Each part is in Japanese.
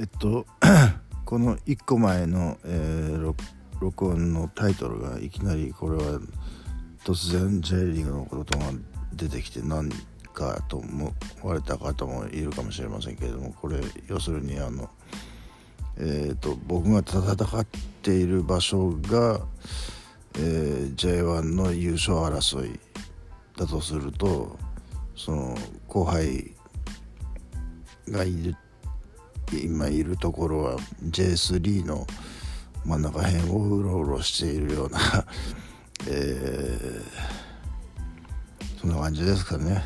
えっと この1個前の、えー、録音のタイトルがいきなりこれは突然 J リーグのことが出てきて何かと思われた方もいるかもしれませんけれどもこれ要するにあのえーと、僕が戦っている場所が、えー、J1 の優勝争いだとするとその後輩がいる今いるところは J3 の真ん中辺をうろうろしているような えー、そんな感じですかね。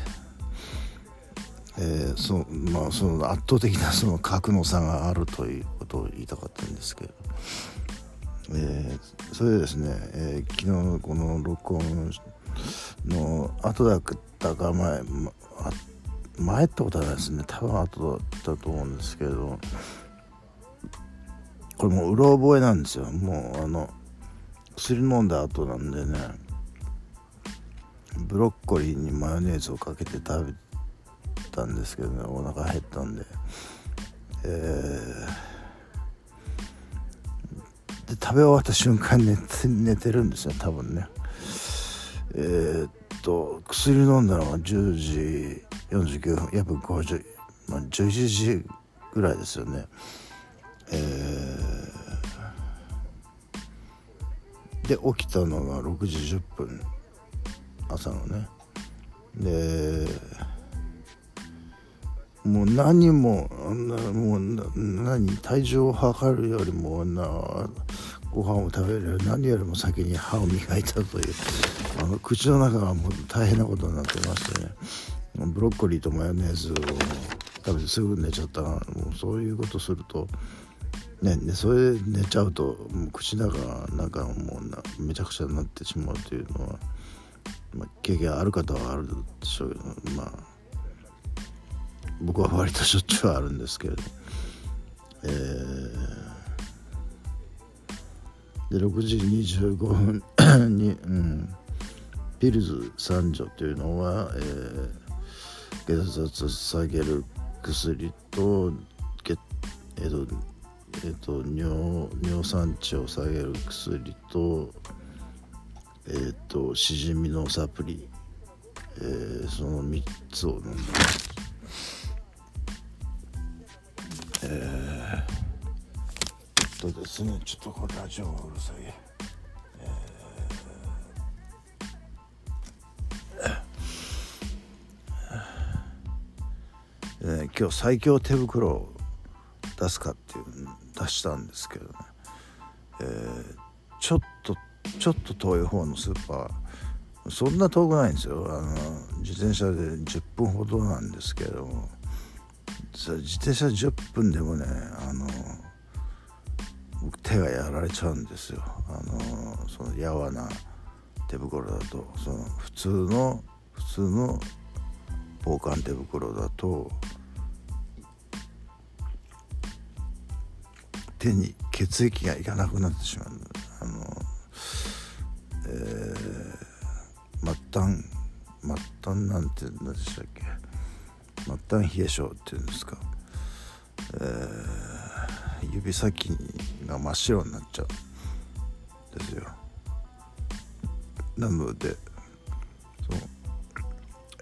えー、そまあ、その圧倒的なその格の差があるということを言いたかったんですけど、えー、それでですね、えー、昨日のこの録音の後だったか前、まあ、前ってことはないですね。多分後だったと思うんですけどこれもううろ覚えなんですよ。もうあの薬飲んだ後なんでねブロッコリーにマヨネーズをかけて食べたんですけどねお腹減ったんで。えー、で食べ終わった瞬間寝て寝てるんですよ多分ね。えー、と薬飲んだのが10時49分約50、まあ、11時ぐらいですよね。えー、で起きたのが6時10分朝のね。でもう何ももう何体重を測るよりもなご飯を食べる何よりも先に歯を磨いたというあの口の中がもう大変なことになってましてね。ブロッコリーとマヨネーズを食べてすぐ寝ちゃったもうそういうことするとねねそれで寝ちゃうともう口の中がなんかもうなめちゃくちゃになってしまうというのは、まあ、経験ある方はあるでしょうけどまあ僕は割としょっちゅうあるんですけれどえー、で6時25分に、うん、ピルズ三女というのは、えー、血圧下げる薬とえっ、ー、とえっ、ー、と尿尿酸値を下げる薬とえっ、ー、としじみのサプリ、えー、その3つを飲んだえー、とですねちょっとこれラジオがうるさい。えー、今日最強手袋を出すかっていう出したんですけどね、えー、ちょっとちょっと遠い方のスーパー。そんな遠くないんですよ。あの自転車で10分ほどなんですけども。自転車10分でもねあの手がやられちゃうんですよ。あのそのやわな手袋だとその普通の普通の防寒手袋だと手に血液がいかなくなってしまう。あのえー、末端末端なんて何でしたっけ？末端冷え性っていうんですか、えー、指先が真っ白になっちゃうんですよ。なのでそ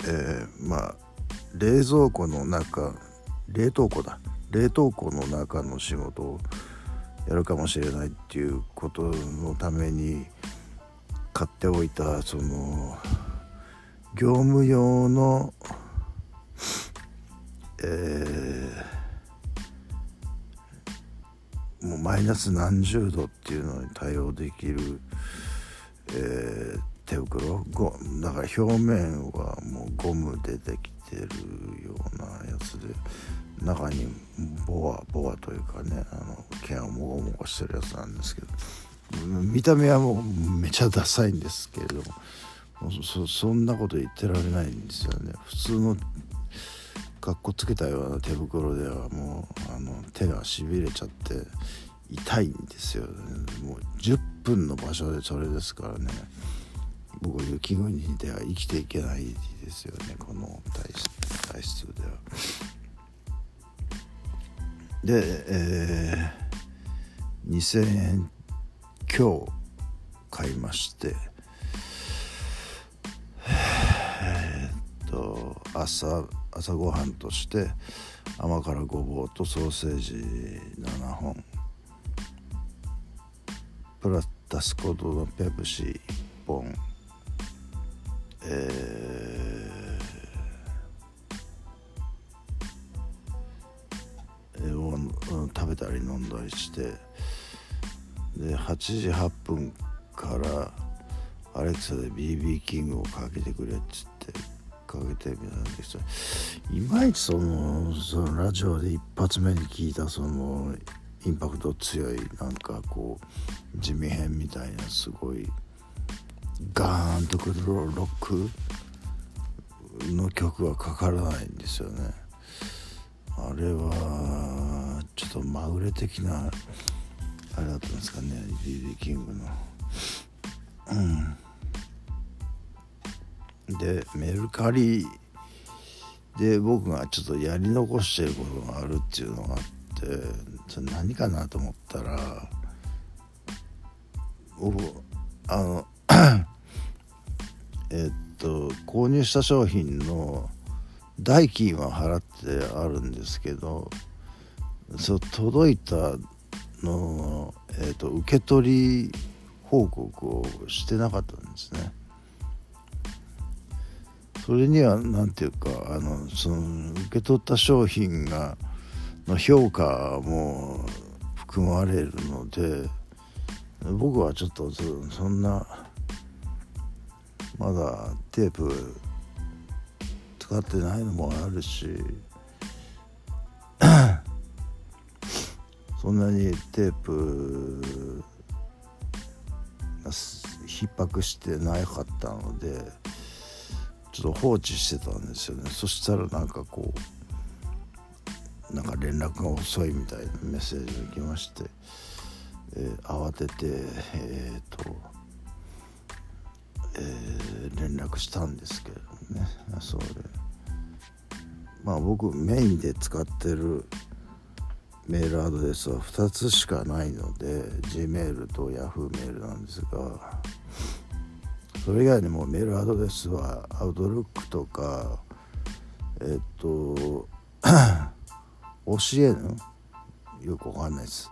えー、まあ冷蔵庫の中冷凍庫だ。冷凍庫の中の仕事をやるかもしれないっていうことのために買っておいたその業務用のえー、もうマイナス何十度っていうのに対応できる、えー、手袋？だから表面はもうゴムでできてるようなやつで中にボアボアというかねあの毛をもごもごしてるやつなんですけど見た目はもうめちゃダサいんですけれどもそそんなこと言ってられないんですよね。普通のかっこつけたような手袋ではもうあの手がしびれちゃって痛いんですよ、ね、もう10分の場所でそれですからね。僕は雪国では生きていけないですよね。この体質では。で、えー、2000円今日買いまして。えー、っと朝朝ごはんとして甘辛ごぼうとソーセージ7本。プラスコードのペプシ1本。えー、を食べたり飲んだりして。で8時8分からアレクサで BB キングをかけてくれっつって。かけてみたんですいまいちそのそのラジオで一発目に聞いたそのインパクト強いなんかこう地味編みたいなすごいガーンとくるロックの曲はかからないんですよね。あれはちょっとまぐれ的なあれだったんですかね BB キングの。うん。でメルカリで僕がちょっとやり残してることがあるっていうのがあってそれ何かなと思ったら僕あの えっと購入した商品の代金は払ってあるんですけどそう届いたの、えーと、受け取り報告をしてなかったんですね。それには何ていうかあのその受け取った商品がの評価も含まれるので僕はちょっとそんなまだテープ使ってないのもあるし そんなにテープが逼迫してなかったのでちょっと放置してたんですよね。そしたらなんかこうなんか連絡が遅いみたいなメッセージが来まして、えー、慌ててえっ、と、えー、連絡したんですけどね。それ。まあ僕メインで使ってるメールアドレスは2つしかないので Gmail と Yahoo メールなんですがそれ以外にもメールアドレスは Outlook とかえっと 教えぬよくわかんないです、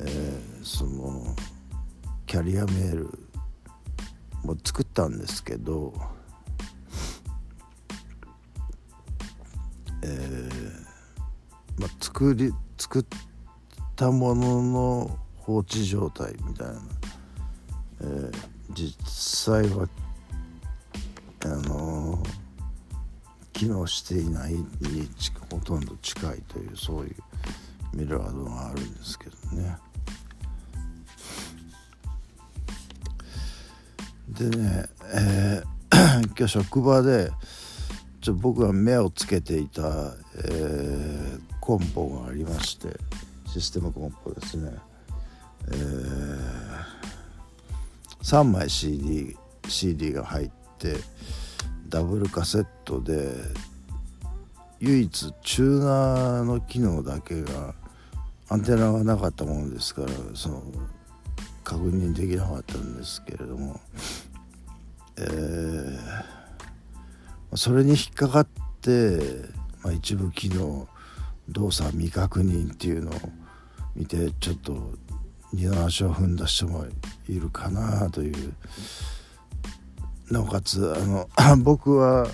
えー、そのキャリアメールも作ったんですけどえー、まあ、作り作ったものの放置状態みたいな、えー、実際はあの、機能していないにほとんど近いというそういうミラードがあるんですけどね。でね、えー、今日職場でちょ僕が目をつけていた、えー、コンポがありましてシステムコンポですね、えー、3枚 CD, CD が入ってダブルカセットで唯一チューナーの機能だけがアンテナがなかったものですからその確認できなかったんですけれども、えー、それに引っかかって、まあ、一部機能動作未確認っていうのを見てちょっと二の足を踏んだ人もいるかなというなおかつあの 僕は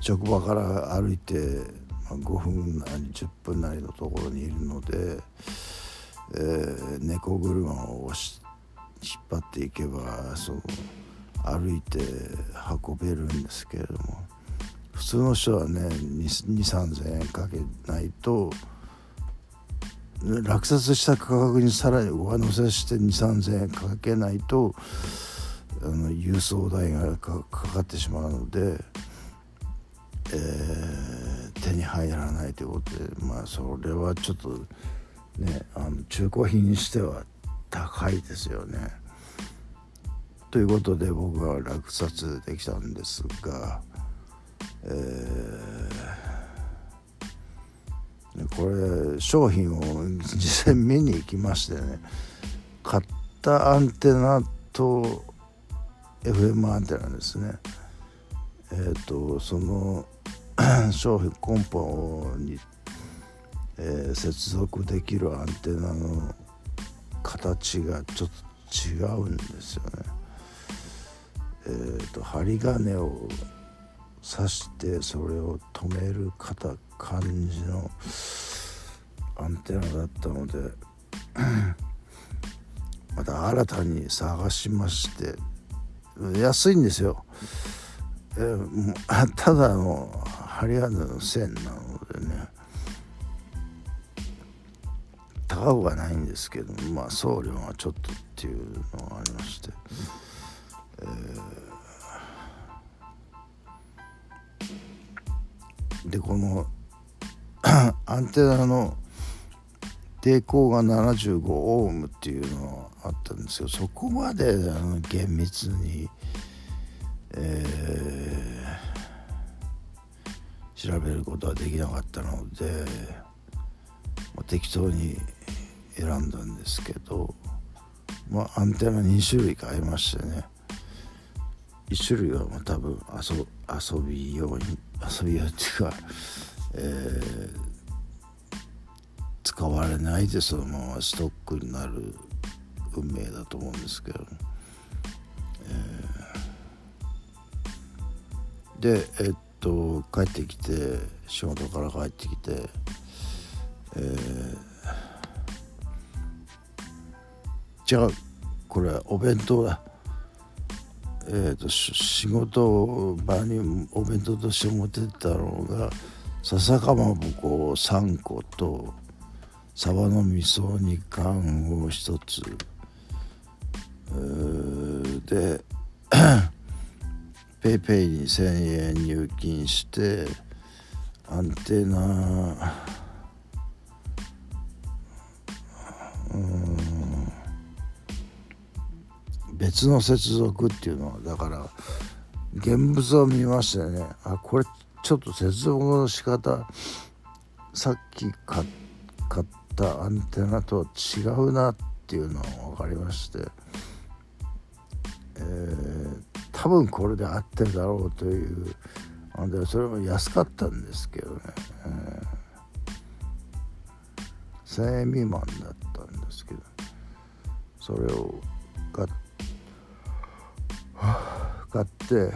職場から歩いて5分なり10分なりのところにいるので、えー、猫車を押し引っ張っていけばその歩いて運べるんですけれども普通の人はね23000円かけないと落札した価格にさらに上乗せして23000円かけないとあの郵送代がかかってしまうので、えー、手に入らないということでまあそれはちょっとねあの中古品にしては高いですよね。ということで僕は落札できたんですが。えこれ商品を実際見に行きましてね買ったアンテナと FM アンテナですねえっ、ー、とその 商品コンポに、えー、接続できるアンテナの形がちょっと違うんですよね。えーと、針金を刺してそれを止める方感じのアンテナだったので また新たに探しまして安いんですよ。えー、ただの針金の線なのでね高くはないんですけどまあ送料がちょっとっていうのがありまして、えー、でこの アンテナの抵抗が75オームっていうのがあったんですけどそこまであの厳密に、えー、調べることはできなかったので、まあ、適当に選んだんですけど、まあ、アンテナ2種類買いましてね。1種類はまあ多分遊遊び用に遊び用っていうか、えー、使われないでそのままストックになる運命だと思うんですけど、えー、でえっと帰ってきて仕事から帰ってきてえー違う。これお弁当だ。えーと、仕事場にお弁当として持ってったのが笹かまぼこ3個とサバの味噌煮缶を1つ。でペイペイに1,000円入金してアンテナ別の接続っていうのはだから現物を見ましてね。あこれちょっと接続の仕方さっき買ったアンテナと違うなっていうのが分かりまして、えー、多分これで合ってるだろうというあでそれも安かったんですけどね、えー、1000円未満だったんですけどそれを買って買って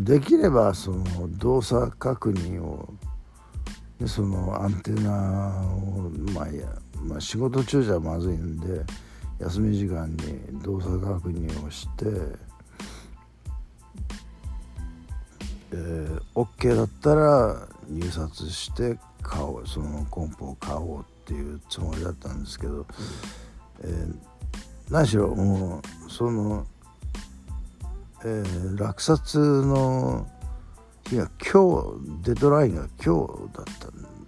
できればその動作確認をでそのアンテナを、まあ、やまあ仕事中じゃまずいんで休み時間に動作確認をして、えー、OK だったら入札して買おうそのコンポを買おうっていうつもりだったんですけど、えー、何しろもうそのえー、落札の日が今日デッドラインが今日だった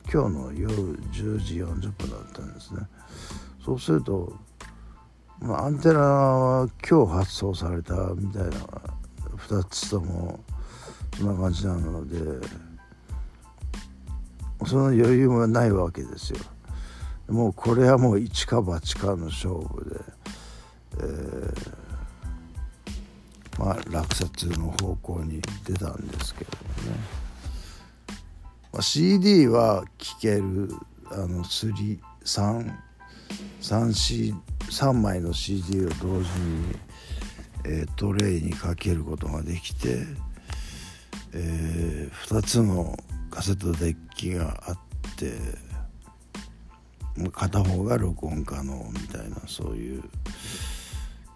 今日の夜10時40分だったんですね。そうすると、まあ、アンテナは今日発送されたみたいな2つともそんな感じなのでその余裕はないわけですよ。もうこれはもう一か八かの勝負で、えーまあ、落札の方向に出たんですけどもね、まあ、CD は聴けるあの3 3 3, 3枚の CD を同時に、えー、トレイにかけることができて、えー、2つのカセットデッキがあって片方が録音可能みたいなそういう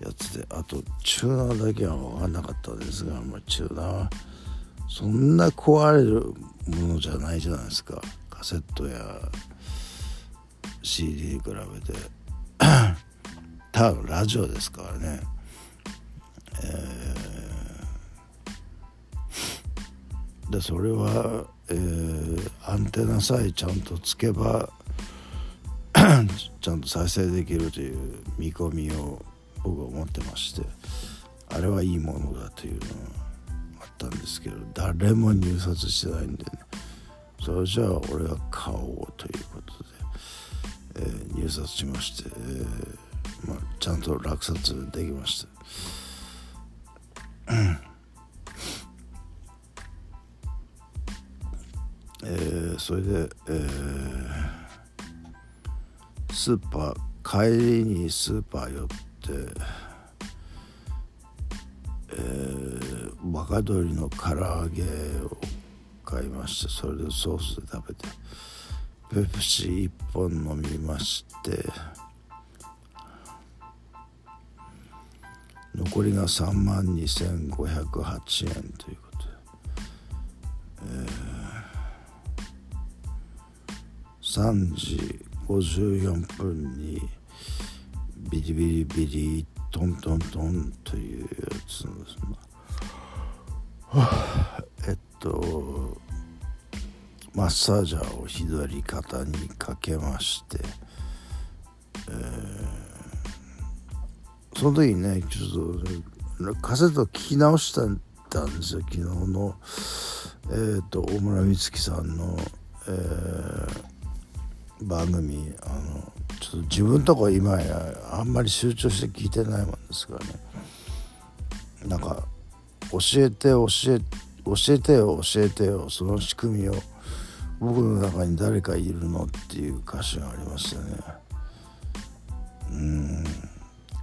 やつであとチューナーだけは分かんなかったですが、まあ、チューナーはそんな壊れるものじゃないじゃないですか。カセットや CD に比べて。ただラジオですからね。えー、でそれは、えー、アンテナさえちゃんとつけば ちゃんと再生できるという見込みを僕は思ってましてあれはいいものだというのがあったんですけど誰も入札してないんでねそれじゃあ俺が買おうということで、えー、入札しまして、えーまあ、ちゃんと落札できました。えー、それで、えー、スーパー帰りにスーパー寄ってえー、若鶏の唐揚げを買いましてそれでソースで食べてペプシ1本飲みまして残りが3万2508円ということで、えー、3時54分にビリビリビリトントントンというやつえっとマッサージャーを左肩にかけまして、えー、その時にねちょっとカセット聞き直したんですよ昨日の。えっ、ー、と大村美月さんの、えー、番組あのちょっと自分とこ今やあんまり集中して聞いてないもんですからね。なんか教えて教え教えてよ教えてよその仕組みを僕の中に誰かいるのっていう歌詞がありましたね。うん。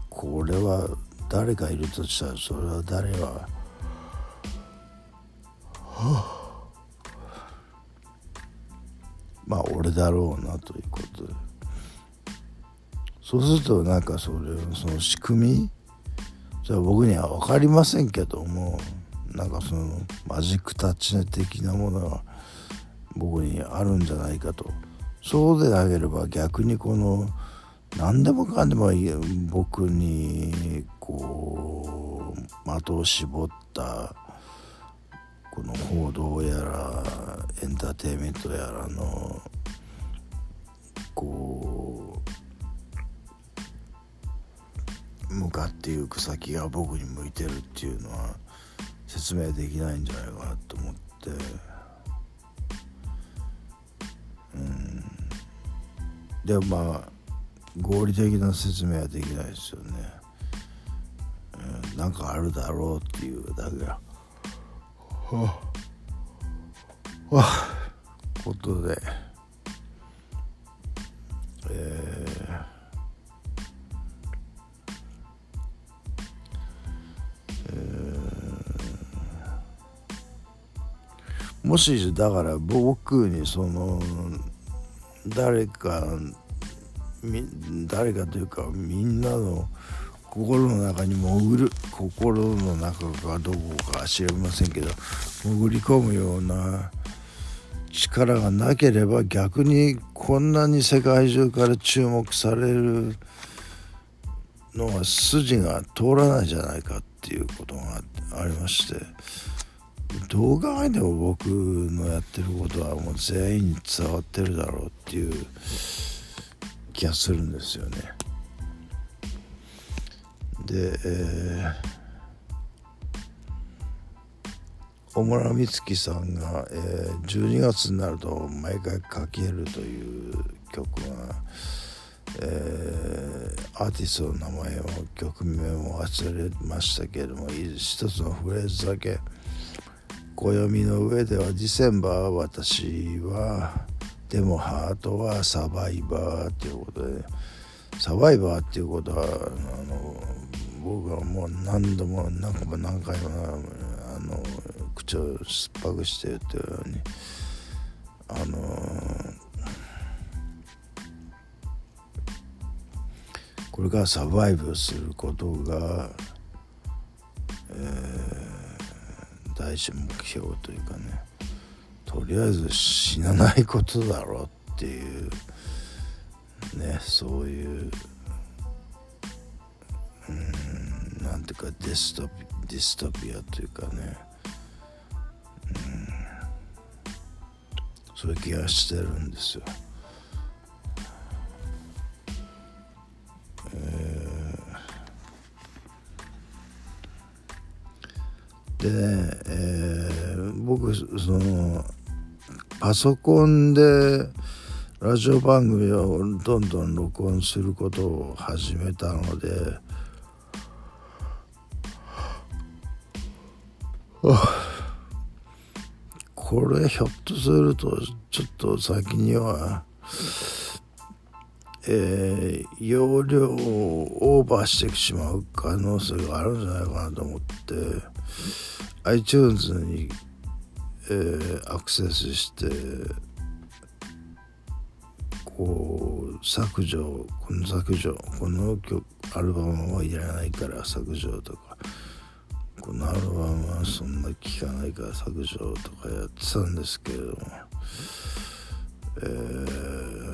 これは誰かいるとしたらそれは誰は、はあ、まあ俺だろうなということで。そうするとなんかそれその仕組みじゃあ僕には分かりませんけどもなんかそのマジックタッチ的なものが僕にあるんじゃないかと。そうでなければ逆にこの何でもかんでも僕にこう的を絞ったこの報道やらエンターテインメントやらのこう向かっていく先が僕に向いてるっていうのは説明できないんじゃないかなと思って。うん。でもまあ合理的な説明はできないですよね、うん、なんかあるだろうっていうだけ。ははあ。ことでもしだから僕にその誰か誰かというかみんなの心の中に潜る心の中かどこか知りませんけど潜り込むような力がなければ逆にこんなに世界中から注目されるのは筋が通らないじゃないかっていうことがありましてどう考えても僕のやってることはもう全員に伝わってるだろうっていう気がするんですよね。で、えー、小村美月さんが、えー、12月になると毎回かけるという曲が、えー、アーティストの名前を曲名も忘れましたけれども一つのフレーズだけ「暦の上ではディセンバー私はでもハートはサバイバーっていうことでサバイバーっていうことはあの僕はもう何度も何回も何回もあの口を酸っぱくして言ってるようにあのこれからサバイブすることが、えー大事目標というかねとりあえず死なないことだろうっていうねそういううんなんていうかディストピディストピアというかねうんそういう気がしてるんですよ。でね、えー、僕そのパソコンでラジオ番組をどんどん録音することを始めたのでこれひょっとするとちょっと先にはえー、容量をオーバーしてしまう可能性があるんじゃないかなと思って iTunes に、えー、アクセスしてこう削除この削除この曲アルバムはいらないから削除とかこのアルバムはそんな聴かないから削除とかやってたんですけれどもえー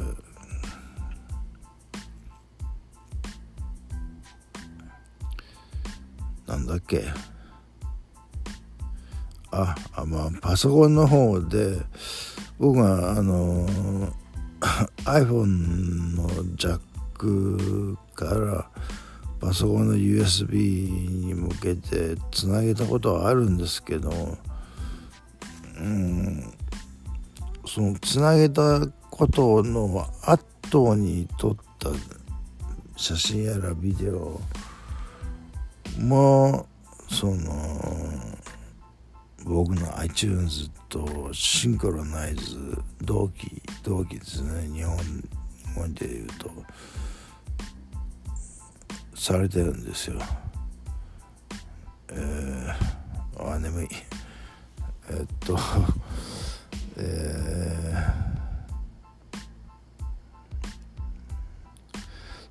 なんだっけ？ああまあパソコンの方で僕があの iPhone のジャックからパソコンの USB に向けてつなげたことはあるんですけどうんそのつなげたことの後に撮った写真やらビデオもその僕の iTunes とシンクロナイズ同期同期ですね。日本語で言うとされてるんですよ。えー、あ眠い。え、っとえー、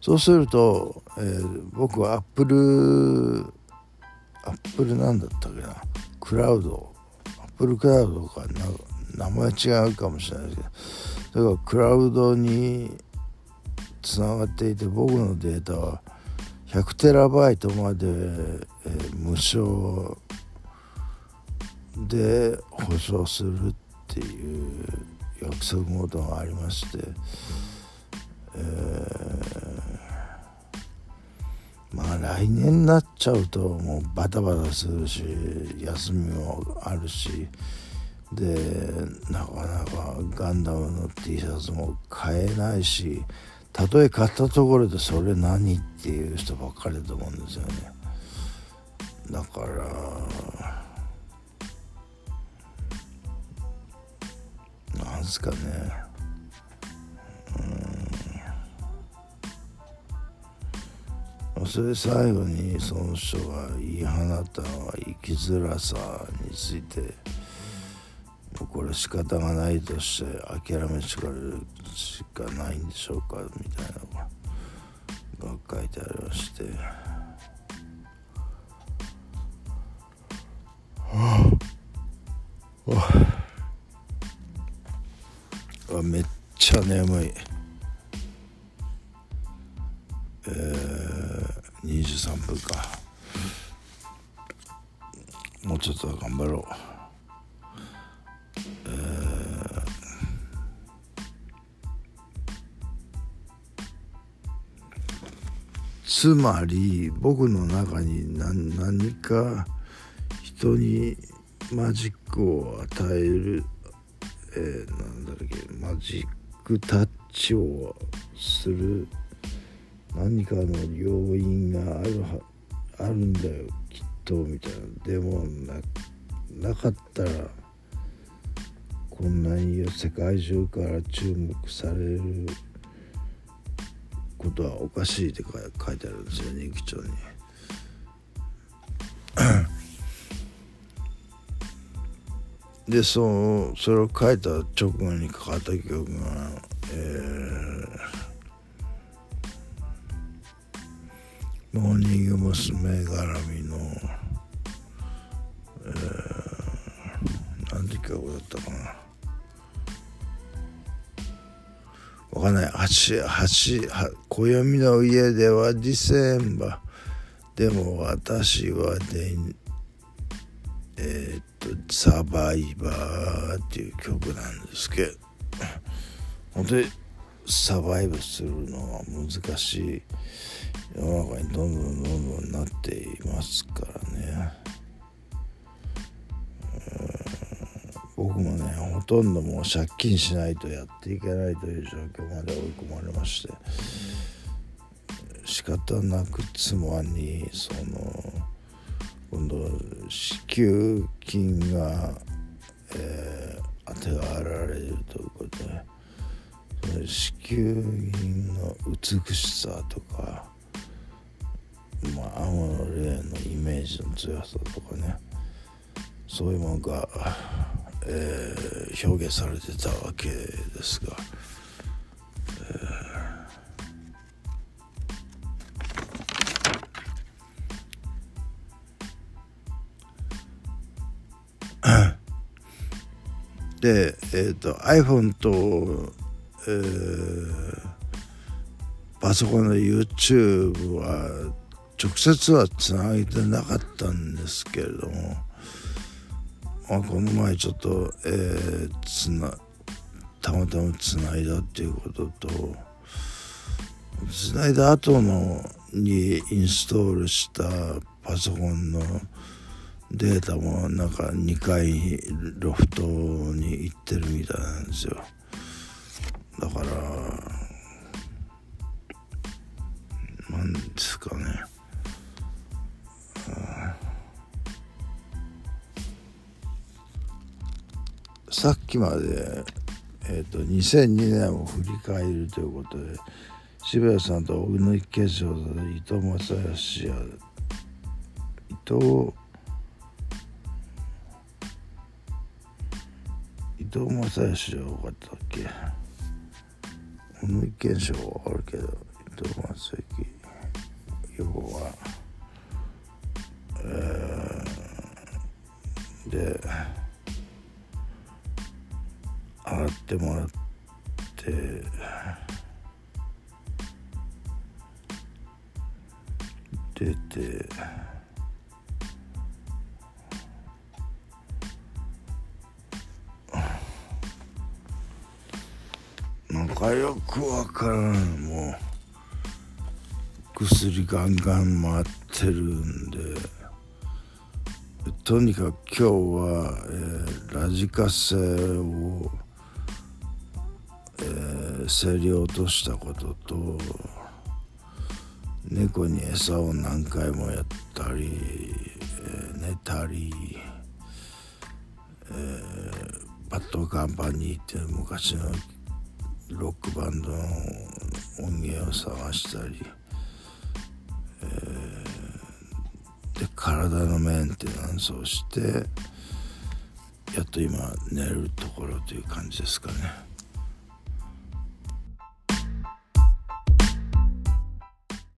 そうすると、えー、僕はアップルアップルなんだったっけな？クラウド。アップルクラウドかな？名前違うかもしれないですけど。だからクラウドにつながっていて僕のデータは100テラバイトまで、えー、無償で保証するっていう約束事がありまして、まあ来年になっちゃうともうバタバタするし休みもあるしでなかなかガンダムの T シャツも買えないしたとえ買ったところでそれ何っていう人ばっかりだと思うんですよね。だからなんすかね。うん。それ最後にその人が言い放ったのは生きづらさについてこれ仕方がないとして諦めしかるしかないんでしょうかみたいなのが書いてありまして。あめっちゃ眠いえー、23分か。もうちょっと頑張ろう。つまり僕の中に何何か人にマジックを与える、えー、なんだっけマジックタッチをする何かの要因があるはあるんだよきっとみたいなでもななかったらこんなに世界中から注目されることはおかしいって書いてあるんですよ人気帳に。でそうそれを書いた直後にかかった曲が、えー、モーニング娘。絡みの、えー、何て曲だったかな。わかんない。橋橋暦の家ではディセンバでも私はでえー、っとサバイバーっていう曲なんですけど。本当にサバイブするのは難しい。世の中にどんどんどんどんなっていますからね。僕もねほとんどもう借金しないとやっていけないという状況まで追い込まれまして。仕方なく妻にその今度支給金が、えー、当てがられるということで支給金の美しさとかまあ青の霊のイメージの強さとかね。そういうものが、えー、表現されてたわけですが、えー、で、えーと、iPhone と、えー、パソコンの YouTube は直接はつなげてなかったんですけれども、まあ、この前ちょっと、えー、つなたまたまつないだっていうこととつないだ後のにインストールしたパソコンのデータもなんか2階ロフトに行ってるみたいなんですよ。だからなんですかね。さっきまで、えーと、2002年を振り返るということで渋谷さんと小野池翔と伊藤正義や伊藤伊藤正義じゃ多かったっけ？小野池翔はあるけど伊藤正義要はえー、で洗ってもらって。出て。なんかよくわからん。もう薬ガンガン回ってるんで。とにかく今日は、えー、ラジカセを、競り落としたことと猫に餌を何回もやったり、えー、寝たり、えー、バッドカンパニーっていう昔のロックバンドの音源を探したり。で体のメンテナンスをしてやっと今寝るところという感じですかね。